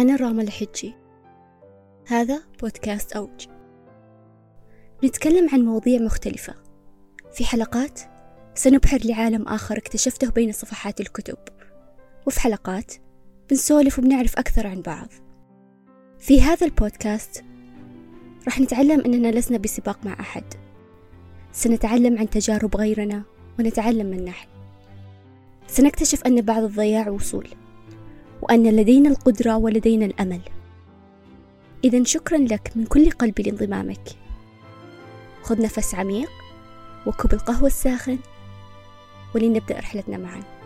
أنا راما الحجي هذا بودكاست أوج. نتكلم عن مواضيع مختلفة. في حلقات سنبحر لعالم آخر اكتشفته بين صفحات الكتب. وفي حلقات بنسولف وبنعرف أكثر عن بعض. في هذا البودكاست راح نتعلم أننا لسنا بسباق مع أحد. سنتعلم عن تجارب غيرنا ونتعلم من نحن. سنكتشف أن بعض الضياع وصول. وأن لدينا القدرة ولدينا الأمل. إذا شكرا لك من كل قلبي لانضمامك. خذ نفس عميق وكب القهوة الساخن ولنبدأ رحلتنا معا.